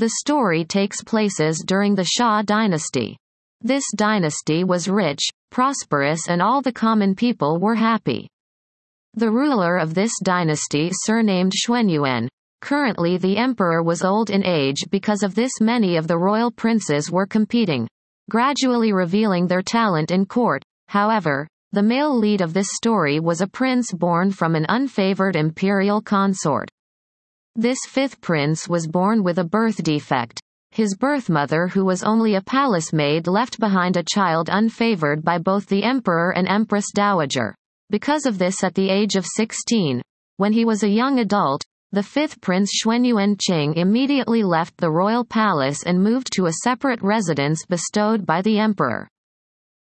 The story takes places during the Shah dynasty. This dynasty was rich, prosperous and all the common people were happy. The ruler of this dynasty surnamed Xuanyuan. Currently the emperor was old in age because of this many of the royal princes were competing, gradually revealing their talent in court. However, the male lead of this story was a prince born from an unfavored imperial consort. This fifth prince was born with a birth defect. His birth mother who was only a palace maid left behind a child unfavored by both the emperor and empress dowager. Because of this at the age of 16, when he was a young adult, the fifth prince Xuanyuan Qing immediately left the royal palace and moved to a separate residence bestowed by the emperor.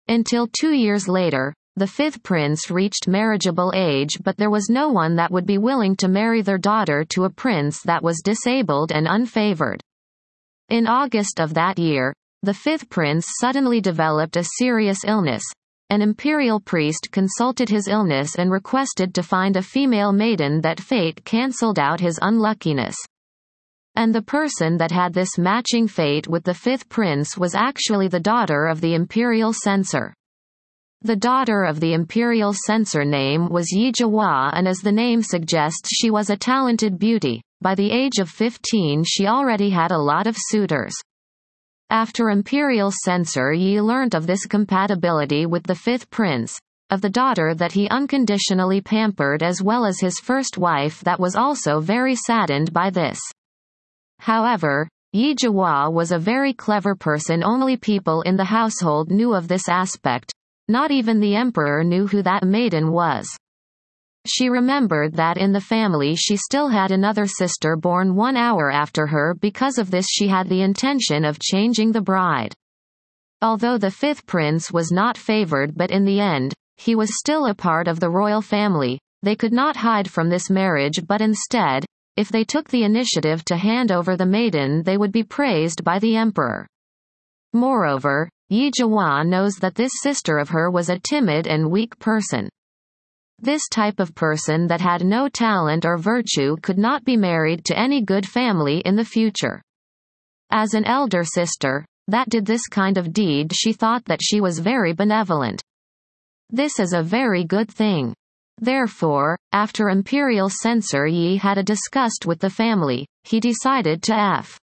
Until two years later, the fifth prince reached marriageable age but there was no one that would be willing to marry their daughter to a prince that was disabled and unfavored. In August of that year, the fifth prince suddenly developed a serious illness, an imperial priest consulted his illness and requested to find a female maiden that fate cancelled out his unluckiness. And the person that had this matching fate with the fifth prince was actually the daughter of the imperial censor. The daughter of the imperial censor name was Yi Jihua and as the name suggests she was a talented beauty. By the age of 15 she already had a lot of suitors. After imperial censor Yi learnt of this compatibility with the fifth prince, of the daughter that he unconditionally pampered as well as his first wife that was also very saddened by this. However, Yi Jihua was a very clever person only people in the household knew of this aspect, not even the emperor knew who that maiden was. She remembered that in the family she still had another sister born one hour after her because of this she had the intention of changing the bride. Although the fifth prince was not favored but in the end, he was still a part of the royal family, they could not hide from this marriage but instead, if they took the initiative to hand over the maiden they would be praised by the emperor. Moreover, Yi Jihua knows that this sister of her was a timid and weak person. This type of person that had no talent or virtue could not be married to any good family in the future. As an elder sister, that did this kind of deed she thought that she was very benevolent. This is a very good thing. Therefore, after imperial censor Yi had a disgust with the family, he decided to f.